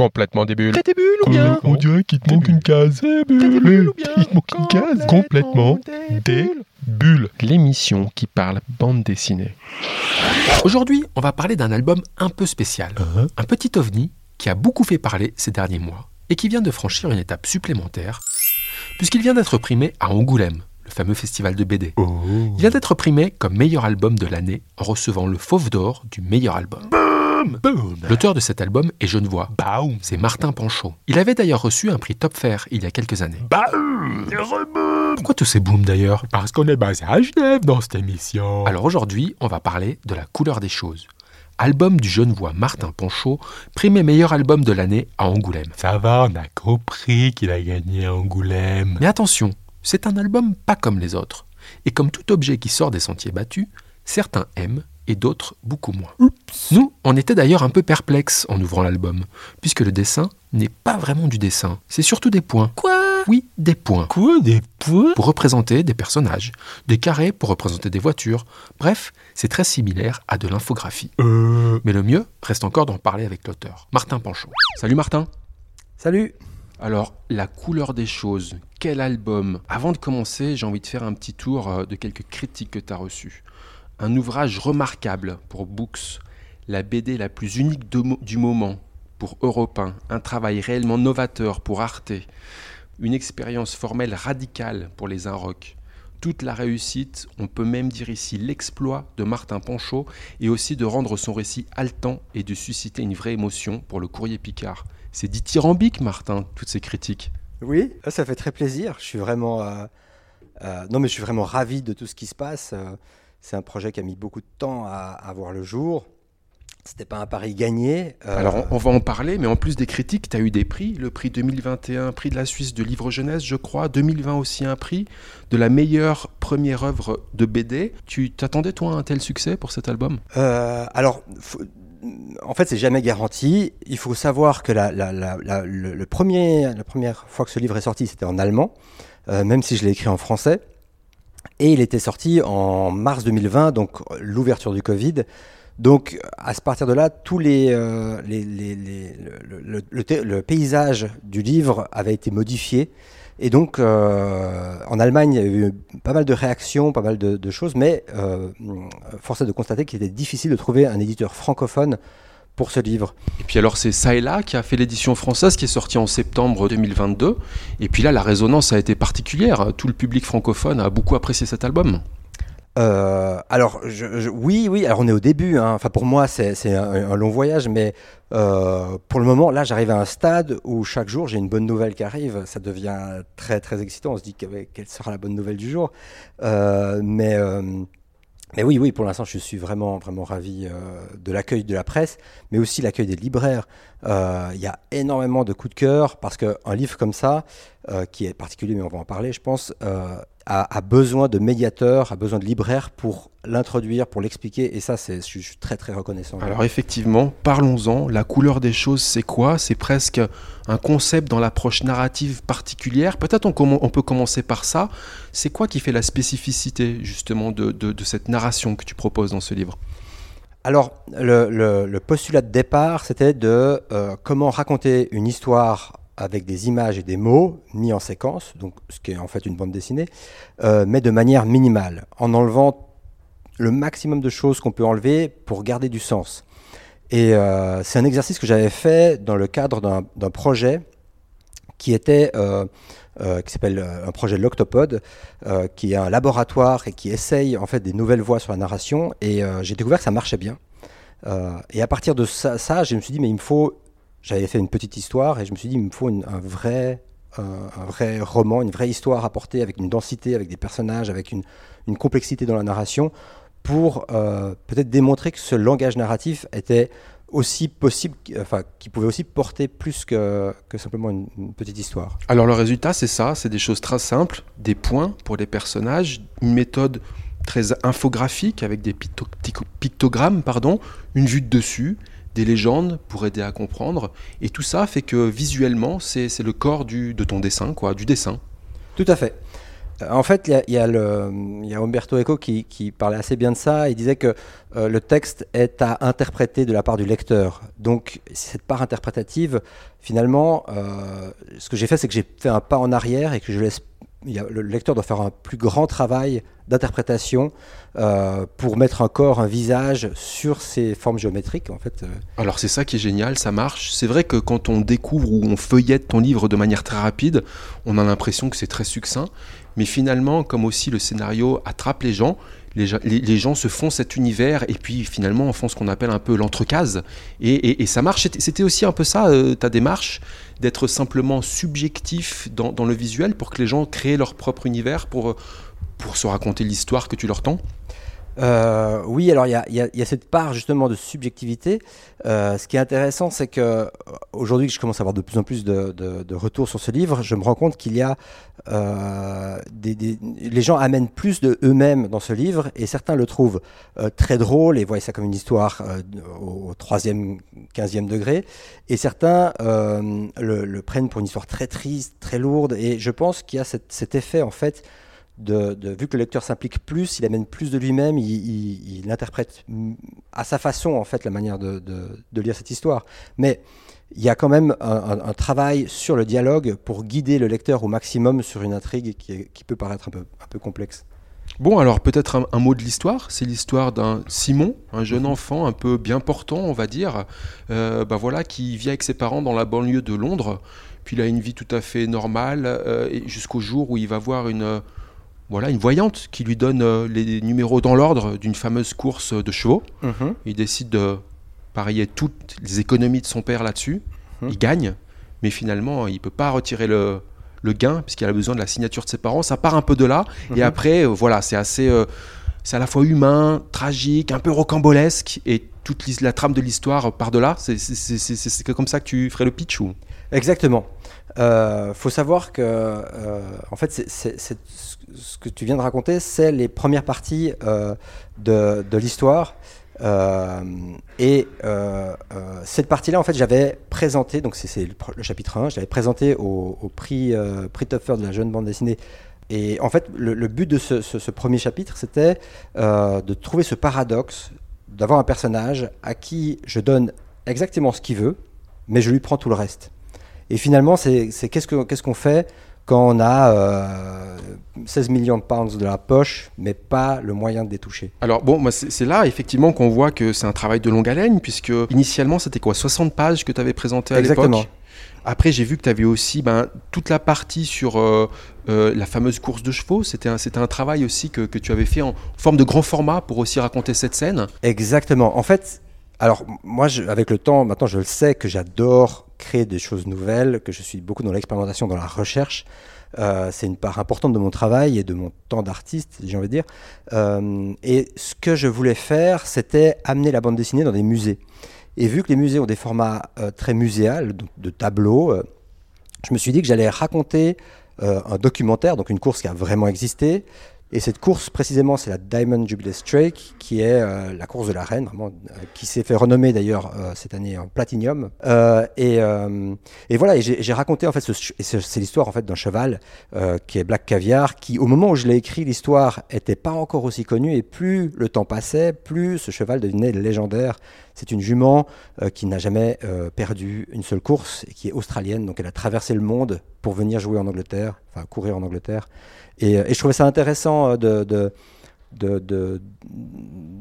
Complètement des bulles. T'as tes bulles ou bien On dirait qu'il te manque une case. Des bulles ou bien Il te manque une case. Complètement des bulles. L'émission qui parle bande dessinée. Aujourd'hui, on va parler d'un album un peu spécial. Hein Un petit ovni qui a beaucoup fait parler ces derniers mois et qui vient de franchir une étape supplémentaire puisqu'il vient d'être primé à Angoulême, le fameux festival de BD. Oh. Il vient d'être primé comme meilleur album de l'année en recevant le Fauve d'Or du meilleur album. Boom. L'auteur de cet album est Genevois. Baum. C'est Martin Panchaud. Il avait d'ailleurs reçu un prix Top Fair il y a quelques années. Baum. Pourquoi tous ces booms d'ailleurs? Parce qu'on est basé à Genève dans cette émission. Alors aujourd'hui, on va parler de La couleur des choses. Album du Genevois Martin Panchaud, primé meilleur album de l'année à Angoulême. Ça va, on a compris qu'il a gagné à Angoulême. Mais attention, c'est un album pas comme les autres. Et comme tout objet qui sort des sentiers battus, certains aiment et d'autres beaucoup moins. Nous, on était d'ailleurs un peu perplexes en ouvrant l'album, puisque le dessin n'est pas vraiment du dessin, c'est surtout des points. Quoi? Oui, des points. Quoi? Des points? Pour représenter des personnages, des carrés pour représenter des voitures. Bref, c'est très similaire à de l'infographie. Euh. Mais le mieux reste encore d'en parler avec l'auteur, Martin Panchaud. Salut Martin Salut Alors, La couleur des choses, quel album? Avant de commencer, j'ai envie de faire un petit tour euh, de quelques critiques que tu as reçues. Un ouvrage remarquable pour Books, la BD la plus unique du moment pour Europe 1, un travail réellement novateur pour Arte, une expérience formelle radicale pour les Inrocks. Toute la réussite, on peut même dire ici l'exploit de Martin Panchaud et aussi de rendre son récit haletant et de susciter une vraie émotion pour le courrier Picard. C'est dithyrambique, Martin, toutes ces critiques. Oui, ça fait très plaisir. Je suis vraiment, euh, euh, non mais je suis vraiment ravi de tout ce qui se passe. Euh, C'est un projet qui a mis beaucoup de temps à, à voir le jour. C'était pas un pari gagné. Euh, Alors, on, va en parler, mais en plus des critiques, tu as eu des prix. Le prix 2021, prix de la Suisse de livre jeunesse, je crois. 2020 aussi un prix de la meilleure première œuvre de BD. Tu t'attendais, toi, à un tel succès pour cet album? Euh, alors, faut- en fait, c'est jamais garanti. Il faut savoir que la, la- la- la- le, le premier, la première fois que ce livre est sorti, c'était en allemand, euh, même si je l'ai écrit en français. Et il était sorti en mars 2020, donc l'ouverture du Covid. Donc, à partir de là, tous les, euh, les- les- les- le, le- le paysage du livre avait été modifié. Et donc, euh, en Allemagne, il y a eu pas mal de réactions, pas mal de, de choses, mais euh, force est de constater qu'il était difficile de trouver un éditeur francophone pour ce livre. Et puis alors, c'est Ça et là qui a fait l'édition française qui est sortie en septembre 2022. Et puis là, la résonance a été particulière. Tout le public francophone a beaucoup apprécié cet album. Euh, alors, je, je- oui, oui, alors on est au début. hein. Enfin, pour moi, c'est un, un long voyage, mais euh, pour le moment, là, j'arrive à un stade où chaque jour, j'ai une bonne nouvelle qui arrive. Ça devient très, très excitant. On se dit quelle sera la bonne nouvelle du jour? Euh, mais, mais oui, oui, pour l'instant, je suis vraiment, vraiment ravi euh, de l'accueil de la presse, mais aussi l'accueil des libraires. Euh, Il y a énormément de coups de cœur parce qu'un livre comme ça, euh, qui est particulier, mais on va en parler, je pense, euh, a, a besoin de médiateurs, a besoin de libraires pour l'introduire, pour l'expliquer. Et ça, je suis- je suis très, très reconnaissant. Alors effectivement, parlons-en. La couleur des choses, c'est quoi? C'est presque un concept dans l'approche narrative particulière. Peut-être on, peut commencer par ça. C'est quoi qui fait la spécificité justement de, de- de cette narration que tu proposes dans ce livre? Alors, le, le- le postulat de départ, c'était de euh, comment raconter une histoire avec des images et des mots mis en séquence, donc ce qui est en fait une bande dessinée, euh, mais de manière minimale, en enlevant le maximum de choses qu'on peut enlever pour garder du sens. Et euh, c'est un exercice que j'avais fait dans le cadre d'un projet qui était euh, qui s'appelle un projet de l'Octopode, qui est un laboratoire et qui essaye en fait des nouvelles voies sur la narration. Et j'ai découvert que ça marchait bien. Et à partir de ça, je me suis dit mais il me faut. J'avais fait une petite histoire et je me suis dit il me faut un vrai un, vrai roman, une vraie histoire apportée avec une densité, avec des personnages, avec une, complexité dans la narration, pour euh, peut-être démontrer que ce langage narratif était aussi possible, enfin, qui pouvait aussi porter plus que, simplement une, petite histoire. Alors le résultat, c'est ça. C'est des choses très simples, des points pour les personnages, une méthode très infographique avec des picto- picto- pictogrammes, pardon, une vue de dessus, des légendes pour aider à comprendre. Et tout ça fait que visuellement, c'est le corps du, de ton dessin, quoi, du dessin. Tout à fait. En fait, il y y a Umberto Eco qui, qui parlait assez bien de ça. Il disait que euh, le texte est à interpréter de la part du lecteur. Donc, cette part interprétative, finalement, euh, ce que j'ai fait, c'est que j'ai fait un pas en arrière et que je laisse. Le lecteur doit faire un plus grand travail d'interprétation euh, pour mettre un corps, un visage sur ces formes géométriques. En fait, euh, Alors c'est ça qui est génial, ça marche. C'est vrai que quand on découvre ou on feuillette ton livre de manière très rapide, on a l'impression que c'est très succinct. Mais finalement, comme aussi le scénario attrape les gens, les, gens- se font cet univers et puis finalement font ce qu'on appelle un peu l'entrecase. Et, et- ça marche. C'était- aussi un peu ça, euh, ta démarche, d'être simplement subjectif dans, dans le visuel pour que les gens créent leur propre univers pour, pour se raconter l'histoire que tu leur tends. Euh, oui, alors il y a, cette part justement de subjectivité. Euh, ce qui est intéressant, c'est que euh, aujourd'hui que je commence à avoir de plus en plus de, retours sur ce livre, je me rends compte qu'il y a des, des- les gens amènent plus de eux-mêmes dans ce livre et certains le trouvent très drôle et voient ça comme une histoire au troisième, quinzième degré et certains le, prennent pour une histoire très triste, très lourde et je pense qu'il y a cet effet en fait de, de- vu que le lecteur s'implique plus, il amène plus de lui-même, il, il- il interprète à sa façon en fait la manière de, de- de lire cette histoire. Mais il y a quand même un, un- un travail sur le dialogue pour guider le lecteur au maximum sur une intrigue qui, est- qui peut paraître un peu, un peu complexe. Bon, alors peut-être un, un mot de l'histoire. C'est l'histoire d'un Simon, un jeune enfant un peu bien portant, on va dire, euh, bah voilà, qui vit avec ses parents dans la banlieue de Londres. Puis il a une vie tout à fait normale euh, jusqu'au jour où il va voir une, voilà, une voyante qui lui donne euh, les numéros dans l'ordre d'une fameuse course de chevaux. Il décide de parier toutes les économies de son père là-dessus. Mhm. Il gagne, mais finalement, il peut pas retirer le, le gain puisqu'il a besoin de la signature de ses parents. Ça part un peu de là. Et Mhm. après, euh, voilà, c'est assez, euh, c'est à la fois humain, tragique, un peu rocambolesque, et toute la trame de l'histoire part de là. C'est comme ça que tu ferais le pitch ou? Exactement. Euh, faut savoir que, euh, en fait, ce que tu viens de raconter, c'est les premières parties euh, de, l'histoire. Euh, et cette partie-là, en fait, j'avais présenté, donc c'est- le, chapitre 1, j'avais présenté au, prix, prix Topfer de la jeune bande dessinée. Et en fait, le, but de ce, premier chapitre, c'était de trouver ce paradoxe, d'avoir un personnage à qui je donne exactement ce qu'il veut, mais je lui prends tout le reste. Et finalement, c'est qu'est-ce que- qu'est-ce qu'on fait quand on a euh, 16 millions de pounds de la poche, mais pas le moyen de les toucher? Alors bon, c'est là effectivement qu'on voit que c'est un travail de longue haleine, puisque initialement c'était quoi 60 pages que tu avais présenté à Exactement. l'époque Après j'ai vu que tu avais aussi ben, toute la partie sur euh, euh, la fameuse course de chevaux, c'était un, c'était un travail aussi que, que tu avais fait en forme de grand format pour aussi raconter cette scène. Exactement. En fait, alors moi, avec le temps, maintenant, je le sais que j'adore créer des choses nouvelles, que je suis beaucoup dans l'expérimentation, dans la recherche. Euh, c'est une part importante de mon travail et de mon temps d'artiste, j'ai envie de dire. Euh, et ce que je voulais faire, c'était amener la bande dessinée dans des musées. Et vu que les musées ont des formats euh, très muséals, de tableaux, je me suis dit que j'allais raconter un documentaire, donc une course qui a vraiment existé. Et cette course, précisément, c'est la Diamond Jubilee Strike, qui est euh, la course de la reine, vraiment, euh, qui s'est fait renommer d'ailleurs euh, cette année en Platinum. Et, voilà, j'ai raconté en fait, c'est l'histoire en fait d'un cheval qui est Black Caviar, qui au moment où je l'ai écrit, l'histoire était pas encore aussi connue, et plus le temps passait, plus ce cheval devenait légendaire. C'est une jument qui n'a jamais perdu une seule course et qui est australienne, donc elle a traversé le monde pour venir jouer en Angleterre, enfin courir en Angleterre. Et, euh, et je trouvais ça intéressant euh, de, de, de- de-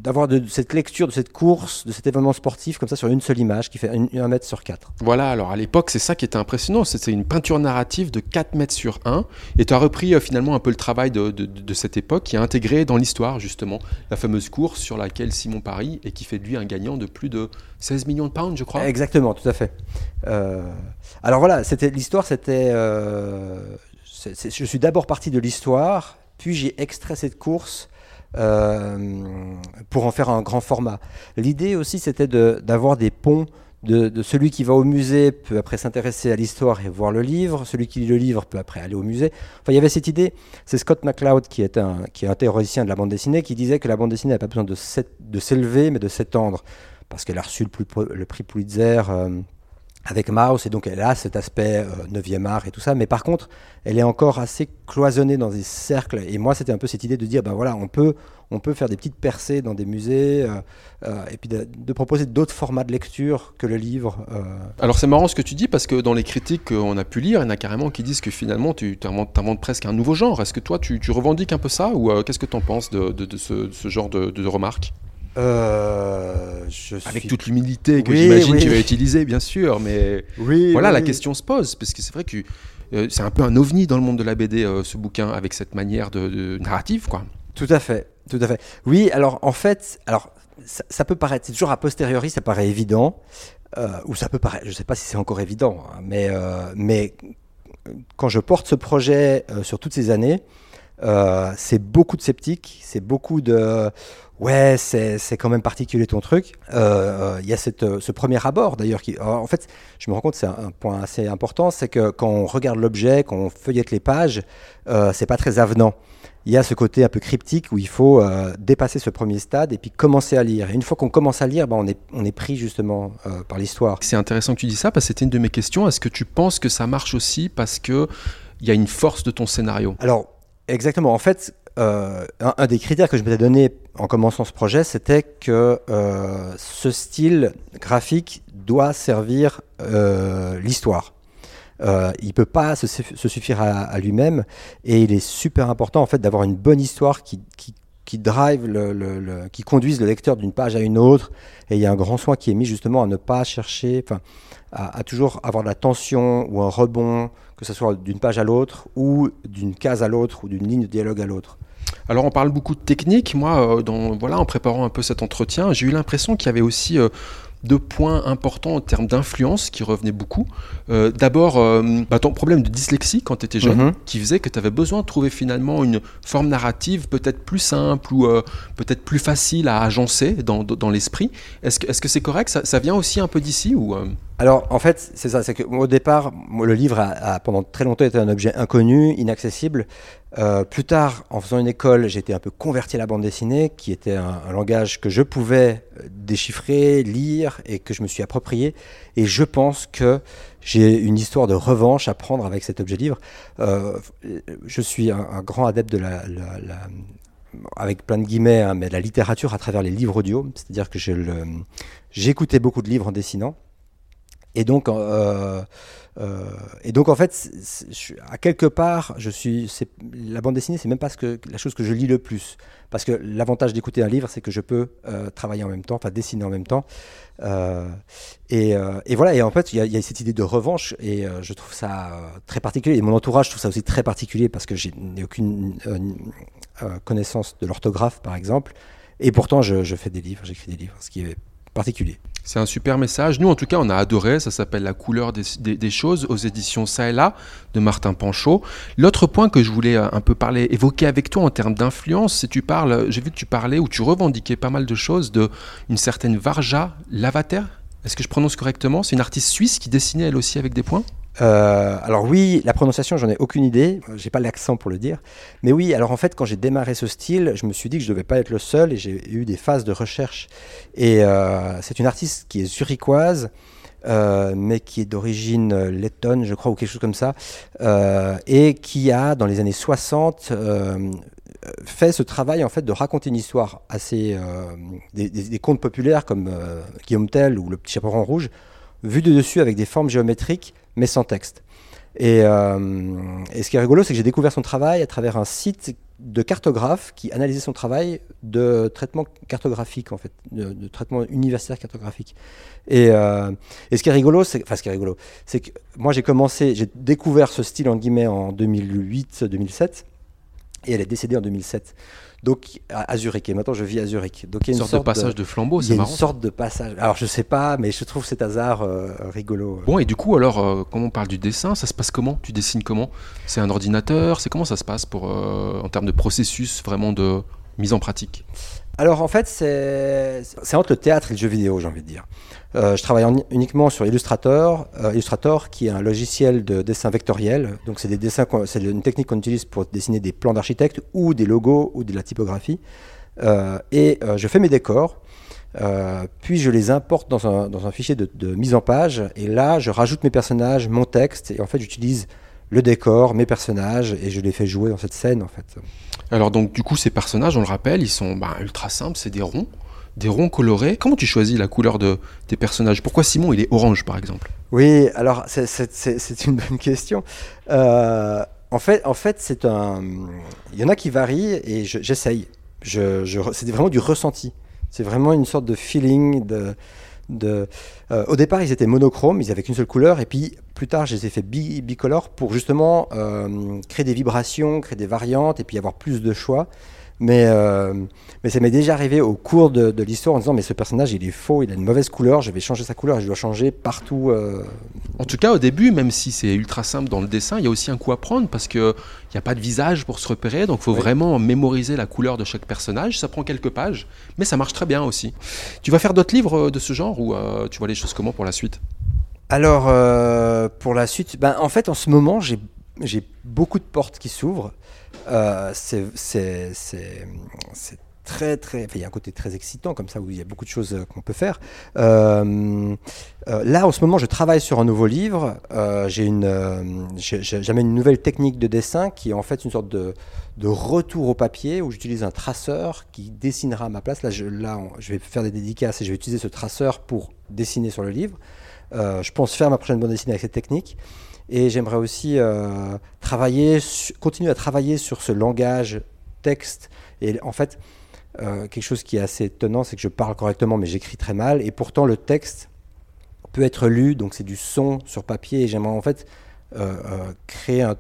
d'avoir de, cette lecture de cette course, de cet événement sportif comme ça sur une seule image qui fait un, un mètre sur quatre. Voilà, alors à l'époque, c'est ça qui était impressionnant. C'était une peinture narrative de 4 mètres sur 1. Et tu as repris euh, finalement un peu le travail de, cette époque qui a intégré dans l'histoire, justement, la fameuse course sur laquelle Simon parie et qui fait de lui un gagnant de plus de 16 millions de pounds, je crois. Exactement, tout à fait. Euh, alors voilà, c'était l'histoire, c'était. euh, je suis d'abord parti de l'histoire, puis j'ai extrait cette course euh, pour en faire un grand format. L'idée aussi, c'était d'avoir des ponts. De, celui qui va au musée peut après s'intéresser à l'histoire et voir le livre, celui qui lit le livre peut après aller au musée. Enfin, il y avait cette idée, c'est Scott McCloud qui est, un, qui est un théoricien de la bande dessinée qui disait que la bande dessinée n'a pas besoin de s'élever mais de s'étendre parce qu'elle a reçu le prix Pulitzer euh, avec Maus, et donc elle a cet aspect 9e art et tout ça, mais par contre, elle est encore assez cloisonnée dans des cercles, et moi c'était un peu cette idée de dire, ben voilà, on peut, on peut faire des petites percées dans des musées, euh, euh, et puis de, proposer d'autres formats de lecture que le livre. euh. Alors c'est marrant ce que tu dis parce que dans les critiques qu'on a pu lire, il y en a carrément qui disent que finalement tu inventes, presque un nouveau genre. Est-ce que toi tu, revendiques un peu ça ou euh, qu'est-ce que tu en penses de, ce, ce genre de, de remarques? Euh, je Avec suis- toute l'humilité que Oui, j'imagine oui. tu vas utiliser bien sûr, mais Oui, voilà la question se pose parce que c'est vrai que euh, c'est un peu un ovni dans le monde de la BD euh, ce bouquin avec cette manière de, de narrative quoi. Tout à fait, tout à fait. Oui, alors en fait, alors ça, ça peut paraître, c'est toujours a posteriori, ça paraît évident, ou ça peut paraître, je ne sais pas si c'est encore évident, hein, mais, mais quand je porte ce projet sur toutes ces années, c'est beaucoup de sceptiques, c'est beaucoup de ouais, c'est quand même particulier ton truc. Euh, euh, Il y a cette, euh, ce premier abord d'ailleurs qui, en fait, je me rends compte, c'est un, point assez important, c'est que quand on regarde l'objet, quand on feuillette les pages, euh, c'est pas très avenant. Il y a ce côté un peu cryptique où il faut euh, dépasser ce premier stade et puis commencer à lire. Et une fois qu'on commence à lire, ben, on, est, on est pris justement euh, par l'histoire. C'est intéressant que tu dis ça parce que c'était une de mes questions. Est-ce que tu penses que ça marche aussi parce que il y a une force de ton scénario? Alors, exactement. En fait, euh, un, des critères que je m'étais donné en commençant ce projet, c'était que euh, ce style graphique doit servir euh, l'histoire. Il peut pas se, suff- se suffire à, lui-même et il est super important en fait d'avoir une bonne histoire qui, qui, drive le, qui conduise le lecteur d'une page à une autre et il y a un grand soin qui est mis justement à ne pas chercher à toujours avoir de la tension ou un rebond que ce soit d'une page à l'autre ou d'une case à l'autre ou d'une ligne de dialogue à l'autre Alors on parle beaucoup de technique. Moi, euh, dans, voilà, en préparant un peu cet entretien, j'ai eu l'impression qu'il y avait aussi euh, deux points importants en termes d'influence qui revenaient beaucoup. Euh, D'abord, euh, bah, ton problème de dyslexie quand tu étais jeune, Mhm. qui faisait que tu avais besoin de trouver finalement une forme narrative peut-être plus simple ou euh, peut-être plus facile à agencer dans, dans l'esprit. Est-ce que c'est correct? Ça, ça vient aussi un peu d'ici ou Alors, en fait, c'est ça. C'est que moi, au départ, le livre a, a pendant très longtemps été un objet inconnu, inaccessible. Euh, plus tard, en faisant une école, j'ai été un peu converti à la bande dessinée, qui était un, langage que je pouvais euh, déchiffrer, lire et que je me suis approprié. Et je pense que j'ai une histoire de revanche à prendre avec cet objet livre. Euh, je suis un, grand adepte de la, avec plein de guillemets, hein, mais la littérature à travers les livres audio. C'est-à-dire que j'écoutais beaucoup de livres en dessinant. Et donc, et donc en fait, à quelque part, je suis, la bande dessinée, c'est même pas ce que, la chose que je lis le plus. Parce que l'avantage d'écouter un livre, c'est que je peux euh, travailler en même temps, enfin dessiner en même temps. Euh, et, euh, voilà, et en fait, il y, a- cette idée de revanche, et euh, je trouve ça euh, très particulier. Et mon entourage trouve ça aussi très particulier parce que je n'ai aucune euh, euh, connaissance de l'orthographe, par exemple. Et pourtant, je fais des livres, j'écris des livres, ce qui est particulier. C'est un super message. Nous, en tout cas, on a adoré. Ça s'appelle La couleur des, choses aux éditions Ça et là de Martin Panchaud. L'autre point que je voulais euh, un peu parler, évoquer avec toi en termes d'influence, c'est tu parles. J'ai vu que tu parlais ou tu revendiquais pas mal de choses de une certaine Varja Lavater. Est-ce que je prononce correctement? C'est une artiste suisse qui dessinait elle aussi avec des points? Euh, alors oui, la prononciation, j'en ai aucune idée. J'ai pas l'accent pour le dire. Mais oui, alors en fait, quand j'ai démarré ce style, je me suis dit que je devais pas être le seul et j'ai eu des phases de recherche. Et euh, c'est une artiste qui est zurichoise, euh, mais qui est d'origine lettonne, je crois, ou quelque chose comme ça, et qui a, dans les années 60, euh, fait ce travail en fait de raconter une histoire assez euh, des, contes populaires comme Guillaume Tell ou Le Petit Chaperon Rouge, vu de dessus avec des formes géométriques mais sans texte. Et, euh, et ce qui est rigolo, c'est que j'ai découvert son travail à travers un site de cartographe qui analysait son travail de traitement cartographique, en fait, de, traitement universitaire cartographique. Et, euh, et ce qui est rigolo, c'est, enfin, ce qui est rigolo, c'est que moi j'ai commencé, j'ai découvert ce style en guillemets en 2008-2007, et elle est décédée en 2007. Donc à, Zurich, et maintenant je vis à Zurich. Donc il y a Une une sorte, de passage de flambeau, il y c'est a une sorte de passage. Alors je sais pas, mais je trouve cet hasard euh, rigolo. Bon, et du coup, alors, euh, comme on parle du dessin, ça se passe comment? Tu dessines comment? C'est un ordinateur? C'est comment ça se passe pour, euh, en termes de processus vraiment de mise en pratique? Alors en fait, c'est entre le théâtre et le jeu vidéo, j'ai envie de dire. Euh, je travaille en- uniquement sur Illustrator, euh, Illustrator qui est un logiciel de dessin vectoriel. Donc c'est des dessins, c'est une technique qu'on utilise pour dessiner des plans d'architecte ou des logos ou de la typographie. Euh, et je fais mes décors. Puis je les importe dans un, dans un fichier de, de mise en page. Et là, je rajoute mes personnages, mon texte. Et en fait, j'utilise le décor, mes personnages, et je les fais jouer dans cette scène, en fait. Alors donc du coup ces personnages, on le rappelle, ils sont bah, ultra simples, c'est des ronds, des ronds colorés. Comment tu choisis la couleur de tes personnages? Pourquoi Simon il est orange par exemple? Oui, alors c'est- une bonne question. Euh, en fait, en fait c'est un. Il y en a qui varient et je- j'essaye. C'est vraiment du ressenti. C'est vraiment une sorte de feeling. De, euh, au départ, ils étaient monochromes, ils avaient qu'une seule couleur, et puis plus tard, je les ai fait bi- bicolores pour justement euh, créer des vibrations, créer des variantes, et puis avoir plus de choix. Mais, euh, mais ça m'est déjà arrivé au cours de, de l'histoire en disant mais ce personnage il est faux, il a une mauvaise couleur, je vais changer sa couleur, je dois changer partout. euh, En tout cas au début, même si c'est ultra simple dans le dessin, il y a aussi un coup à prendre parce que il n'y a pas de visage pour se repérer, donc il faut Oui. vraiment mémoriser la couleur de chaque personnage. Ça prend quelques pages, mais ça marche très bien aussi. Tu vas faire d'autres livres euh, de ce genre ou euh, tu vois les choses comment pour la suite? Alors, pour la suite, ben, en fait, en ce moment, j'ai beaucoup de portes qui s'ouvrent. Euh, c'est très, très. enfin, il y a un côté très excitant, comme ça, où il y a beaucoup de choses euh, qu'on peut faire. Euh, là, en ce moment, je travaille sur un nouveau livre. J'ai une, J'amène une nouvelle technique de dessin qui est en fait une sorte de, retour au papier où j'utilise un traceur qui dessinera à ma place. Là, je, vais faire des dédicaces et je vais utiliser ce traceur pour dessiner sur le livre. Je pense faire ma prochaine bande dessinée avec cette technique. Et j'aimerais aussi euh, travailler, continuer à travailler sur ce langage texte. Et en fait, euh, quelque chose qui est assez étonnant, c'est que je parle correctement, mais j'écris très mal. Et pourtant, le texte peut être lu, donc c'est du son sur papier. Et j'aimerais en fait euh, créer un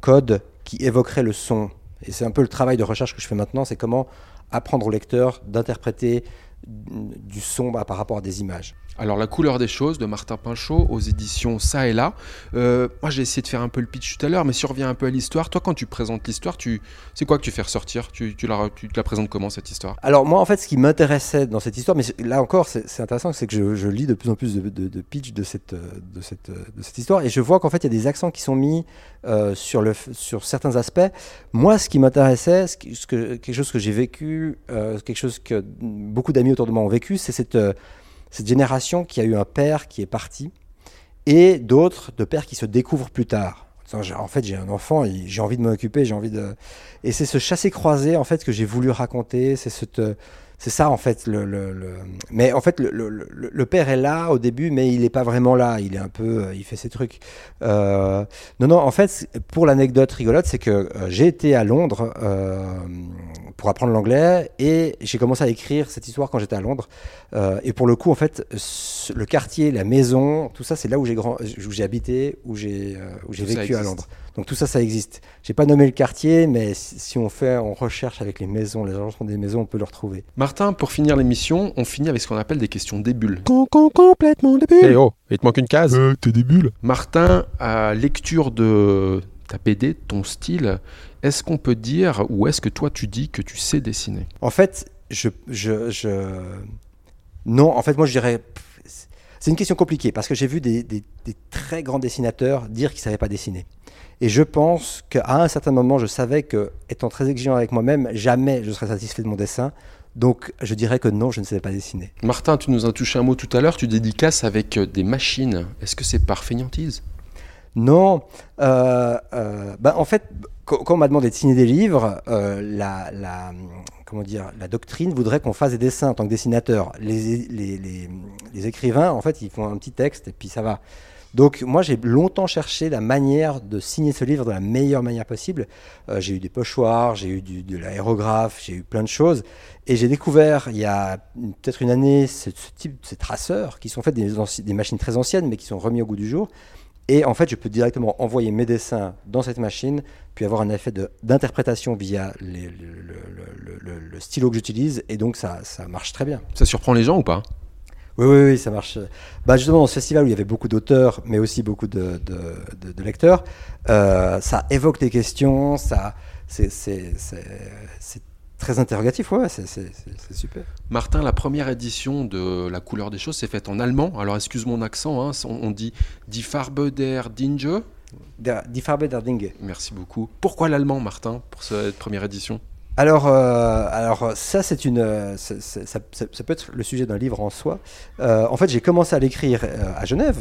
code qui évoquerait le son. Et c'est un peu le travail de recherche que je fais maintenant, c'est comment apprendre au lecteur d'interpréter du son bah, par rapport à des images. Alors la couleur des choses de Martin Pinchot aux éditions Ça et là. Euh, moi j'ai essayé de faire un peu le pitch tout à l'heure, mais si on revient un peu à l'histoire, toi quand tu présentes l'histoire, tu c'est quoi que tu fais ressortir? Tu, tu la, présentes comment cette histoire? Alors moi en fait ce qui m'intéressait dans cette histoire, mais là encore c'est intéressant, c'est que je, lis de plus en plus de, de- pitch de cette, de, cette, de cette histoire et je vois qu'en fait il y a des accents qui sont mis euh, sur, le, sur certains aspects. Moi ce qui m'intéressait, ce, que, quelque chose que j'ai vécu, euh, quelque chose que beaucoup d'amis autour de moi ont vécu, c'est cette, cette génération qui a eu un père qui est parti et d'autres de pères qui se découvrent plus tard. En fait, j'ai un enfant, j'ai envie de m'en occuper, j'ai envie de. Et c'est ce chassé-croisé en fait que j'ai voulu raconter. C'est cette, c'est ça en fait. Le, le- le- Mais en fait, le, le- le- le père est là au début, mais il n'est pas vraiment là. Il est un peu, euh, il fait ses trucs. Euh, Non, non. En fait, pour l'anecdote rigolote, c'est que euh, j'ai été à Londres euh, pour apprendre l'anglais et j'ai commencé à écrire cette histoire quand j'étais à Londres. Euh, et pour le coup, en fait, le quartier, la maison, tout ça, c'est là où j'ai grand, où j'ai habité, où j'ai, euh, où j'ai vécu à. Londres. Donc tout ça, ça existe. J'ai pas nommé le quartier, mais si, on fait, on recherche avec les maisons, les agencements des maisons, on peut le retrouver. Martin, pour finir l'émission, on finit avec ce qu'on appelle des questions débules. Con, con, complètement débile. Eh oh, il te manque une case. Euh, t'es des bulles. Martin, à lecture de ta BD, ton style, est-ce qu'on peut dire ou est-ce que toi tu dis que tu sais dessiner? En fait, je, je, je- non, en fait, moi, je dirais, c'est une question compliquée parce que j'ai vu des, des- des très grands dessinateurs dire qu'ils savaient pas dessiner. Et je pense qu'à un certain moment, je savais que, étant très exigeant avec moi-même, jamais je serais satisfait de mon dessin. Donc, je dirais que non, je ne savais pas dessiner. Martin, tu nous as touché un mot tout à l'heure, tu dédicaces avec euh, des machines. Est-ce que c'est par feignantise? Non, euh, euh, bah, en fait, quand, quand on m'a demandé de signer des livres, euh, la, la, comment dire, la doctrine voudrait qu'on fasse des dessins en tant que dessinateur. Les, les, les- les écrivains, en fait, ils font un petit texte et puis ça va. Donc moi, j'ai longtemps cherché la manière de signer ce livre de la meilleure manière possible. Euh, j'ai eu des pochoirs, j'ai eu du- de l'aérographe, j'ai eu plein de choses. Et j'ai découvert, il y a peut-être une année, ce, ce type, ces traceurs qui sont faits des, des machines très anciennes, mais qui sont remis au goût du jour. Et en fait, je peux directement envoyer mes dessins dans cette machine, puis avoir un effet d'interprétation via le- le stylo que j'utilise. Et donc, ça, ça marche très bien. Ça surprend les gens ou pas? Oui, oui, oui, ça marche. Bah, justement, dans ce festival où il y avait beaucoup d'auteurs, mais aussi beaucoup de, de- de- de lecteurs, euh, ça évoque des questions, ça, c'est, très interrogatif, ouais, c'est, super. Martin, la première édition de La couleur des choses s'est faite en allemand. Alors excuse mon accent, hein, on, on dit Die Farbe der Dinge. Die Farbe der Dinge. Merci beaucoup. Pourquoi l'allemand, Martin, pour cette première édition? Alors, euh, alors ça, c'est une, euh, ça, ça- ça- ça- peut être le sujet d'un livre en soi. Euh, en fait, j'ai commencé à l'écrire à Genève.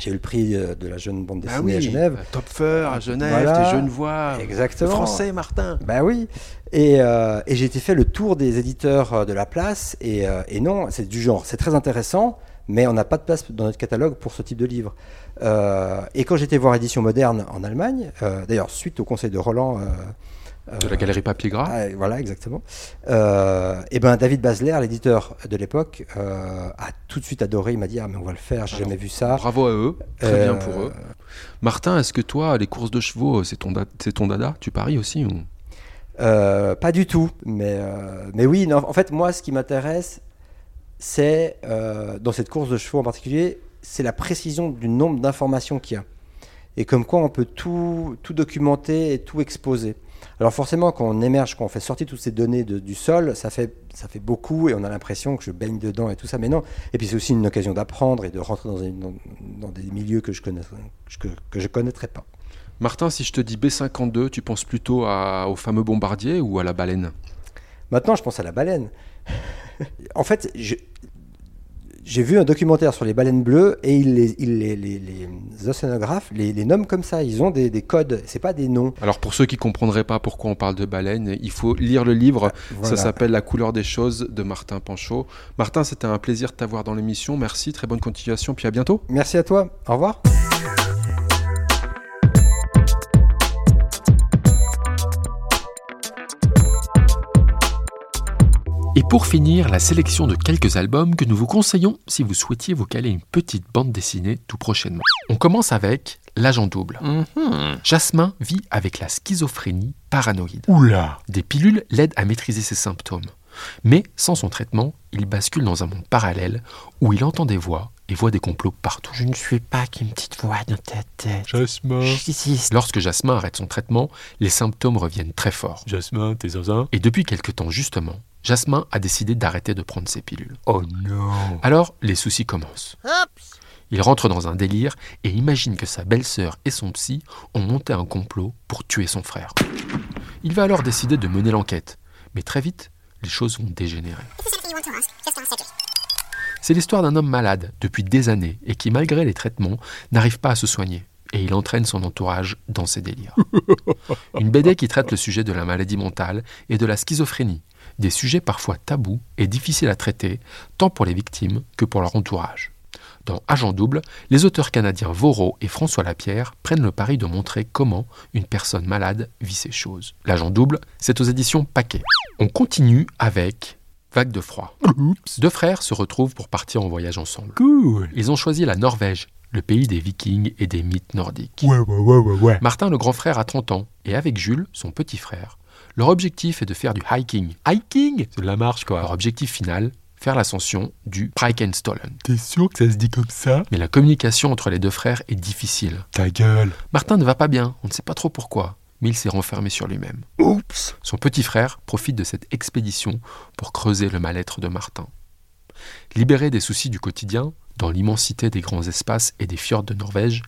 J'ai eu le prix de la jeune bande Ah dessinée à Genève. Topfer à Genève, Voilà. tes jeunes voix. Exactement. Français, Martin. Bah oui. Et, euh, et j'ai été fait le tour des éditeurs de la place. Et, euh, et non, c'est du genre, c'est très intéressant, mais on n'a pas de place dans notre catalogue pour ce type de livre. Euh, et quand j'étais voir Édition Moderne en Allemagne, d'ailleurs, suite au conseil de Roland. Euh, De la galerie Papier Gras. ah, voilà, exactement. Euh, et ben David Basler, l'éditeur de l'époque, euh, a tout de suite adoré. Il m'a dit ah mais on va le faire. J'ai jamais vu ça. Bravo à eux, très Euh, bien pour eux. Martin, est-ce que toi, les courses de chevaux, c'est ton, c'est ton dada? Tu paries aussi ou... Euh, pas du tout, mais, euh, mais oui, non, en fait, moi, ce qui m'intéresse, c'est, euh, dans cette course de chevaux en particulier, c'est la précision du nombre d'informations qu'il y a. Et comme quoi on peut tout, tout documenter et tout exposer. Alors forcément, quand on émerge, quand on fait sortir toutes ces données de- du sol, ça fait, ça fait beaucoup et on a l'impression que je baigne dedans et tout ça, mais non. Et puis c'est aussi une occasion d'apprendre et de rentrer dans, une- dans, dans des milieux que je ne que, que je connaîtrais pas. Martin, si je te dis B52, tu penses plutôt à- au fameux bombardier ou à la baleine? Maintenant, je pense à la baleine. en fait, je- j'ai vu un documentaire sur les baleines bleues et ils les, ils les, les- les océanographes les, nomment comme ça. Ils ont des, des codes, c'est pas des noms. Alors pour ceux qui comprendraient pas pourquoi on parle de baleine, il faut lire le livre. Voilà. Ça s'appelle La couleur des choses de Martin Panchaud. Martin, c'était un plaisir de t'avoir dans l'émission. Merci, très bonne continuation, puis à bientôt. Merci à toi. Au revoir. Et pour finir, la sélection de quelques albums que nous vous conseillons si vous souhaitiez vous caler une petite bande dessinée tout prochainement. On commence avec L'agent double. Jasmin vit avec la schizophrénie paranoïde. Oula Des pilules l'aident à maîtriser ses symptômes. Mais sans son traitement, il bascule dans un monde parallèle où il entend des voix et voit des complots partout. Je ne suis pas qu'une petite voix dans ta tête. Jasmin J'existe. Lorsque Jasmin arrête son traitement, les symptômes reviennent très forts. Jasmin, t'es zinzin Et depuis quelque temps justement, Jasmin a décidé d'arrêter de prendre ses pilules. Oh non Alors, les soucis commencent. Il rentre dans un délire et imagine que sa belle-sœur et son psy ont monté un complot pour tuer son frère. Il va alors décider de mener l'enquête, mais très vite, les choses vont dégénérer. C'est l'histoire d'un homme malade depuis des années et qui, malgré les traitements, n'arrive pas à se soigner. Et il entraîne son entourage dans ses délires. Une BD qui traite le sujet de la maladie mentale et de la schizophrénie, des sujets parfois tabous et difficiles à traiter, tant pour les victimes que pour leur entourage. Dans Agent Double, les auteurs canadiens Vaureau et François Lapierre prennent le pari de montrer comment une personne malade vit ces choses. L'Agent Double, c'est aux éditions Paquet. On continue avec Vague de froid. Deux frères se retrouvent pour partir en voyage ensemble. Cool Ils ont choisi la Norvège, le pays des vikings et des mythes nordiques. Ouais, ouais, ouais, ouais, ouais. Martin, le grand frère, a 30 ans, et avec Jules, son petit frère, leur objectif est de faire du hiking. Hiking? C'est de la marche, Leur quoi. objectif final, faire l'ascension du Preikenstollen. T'es sûr que ça se dit comme ça? Mais la communication entre les deux frères est difficile. Ta gueule Martin ne va pas bien, on ne sait pas trop pourquoi, mais il s'est renfermé sur lui-même. Oups Son petit frère profite de cette expédition pour creuser le mal-être de Martin. Libérés des soucis du quotidien, dans l'immensité des grands espaces et des fjords de Norvège,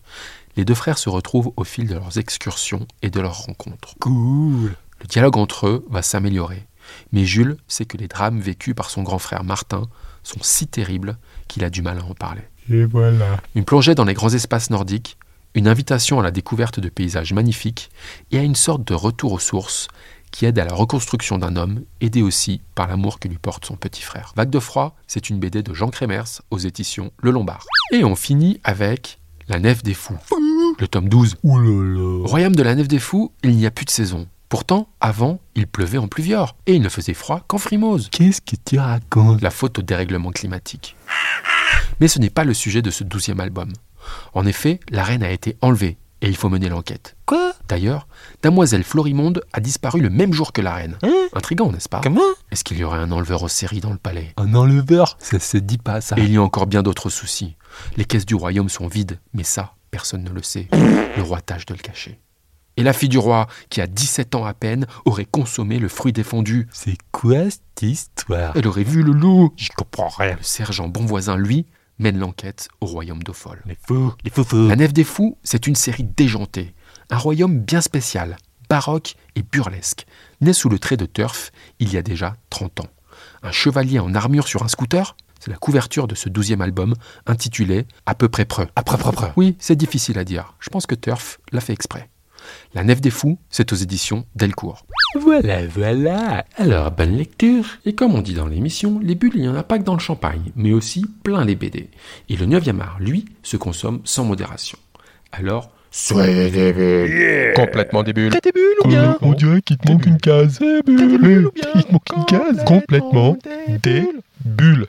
les deux frères se retrouvent au fil de leurs excursions et de leurs rencontres. Cool Le dialogue entre eux va s'améliorer, mais Jules sait que les drames vécus par son grand frère Martin sont si terribles qu'il a du mal à en parler. Et voilà Une plongée dans les grands espaces nordiques, une invitation à la découverte de paysages magnifiques et à une sorte de retour aux sources qui aide à la reconstruction d'un homme, aidé aussi par l'amour que lui porte son petit frère. Vague de froid, c'est une BD de Jean Crémers aux éditions Le Lombard. Et on finit avec La Nef des Fous, le tome 12. Au Oulala royaume de la Nef des Fous, il n'y a plus de saison. Pourtant, avant, il pleuvait en pluvieurs, et il ne faisait froid qu'en frimose. Qu'est-ce que tu racontes? La faute au dérèglement climatique. Mais ce n'est pas le sujet de ce douzième album. En effet, la reine a été enlevée, et il faut mener l'enquête. Quoi? D'ailleurs, Damoiselle Florimonde a disparu le même jour que la reine. Hein? Intrigant, n'est-ce pas? Comment? Est-ce qu'il y aurait un enleveur aux séries dans le palais? Un enleveur? Ça se dit pas, ça Et il y a encore bien d'autres soucis. Les caisses du royaume sont vides, mais ça, personne ne le sait. Le roi tâche de le cacher. Et la fille du roi, qui a 17 ans à peine, aurait consommé le fruit défendu. C'est quoi cette histoire? Elle aurait vu le loup. J'y comprends rien Le sergent Bonvoisin, lui, mène l'enquête au royaume d'Ophol. Les fous Les fous fous La Nef des Fous, c'est une série déjantée. Un royaume bien spécial, baroque et burlesque, né sous le trait de Turf il y a déjà 30 ans. Un chevalier en armure sur un scooter C'est la couverture de ce douzième album, intitulé À peu près preux. À peu près. Oui, c'est difficile à dire. Je pense que Turf l'a fait exprès. La Nef des Fous, c'est aux éditions Delcourt. Voilà, voilà. Alors, bonne lecture. Et comme on dit dans l'émission, les bulles, il n'y en a pas que dans le champagne, mais aussi plein les BD. Et le 9e art, lui, se consomme sans modération. Alors, soyez des bulles. Complètement des bulles. T'as des bulles ou bien On dirait qu'il te manque une case. Des bulles ou bien Il te manque une case. Complètement des bulles.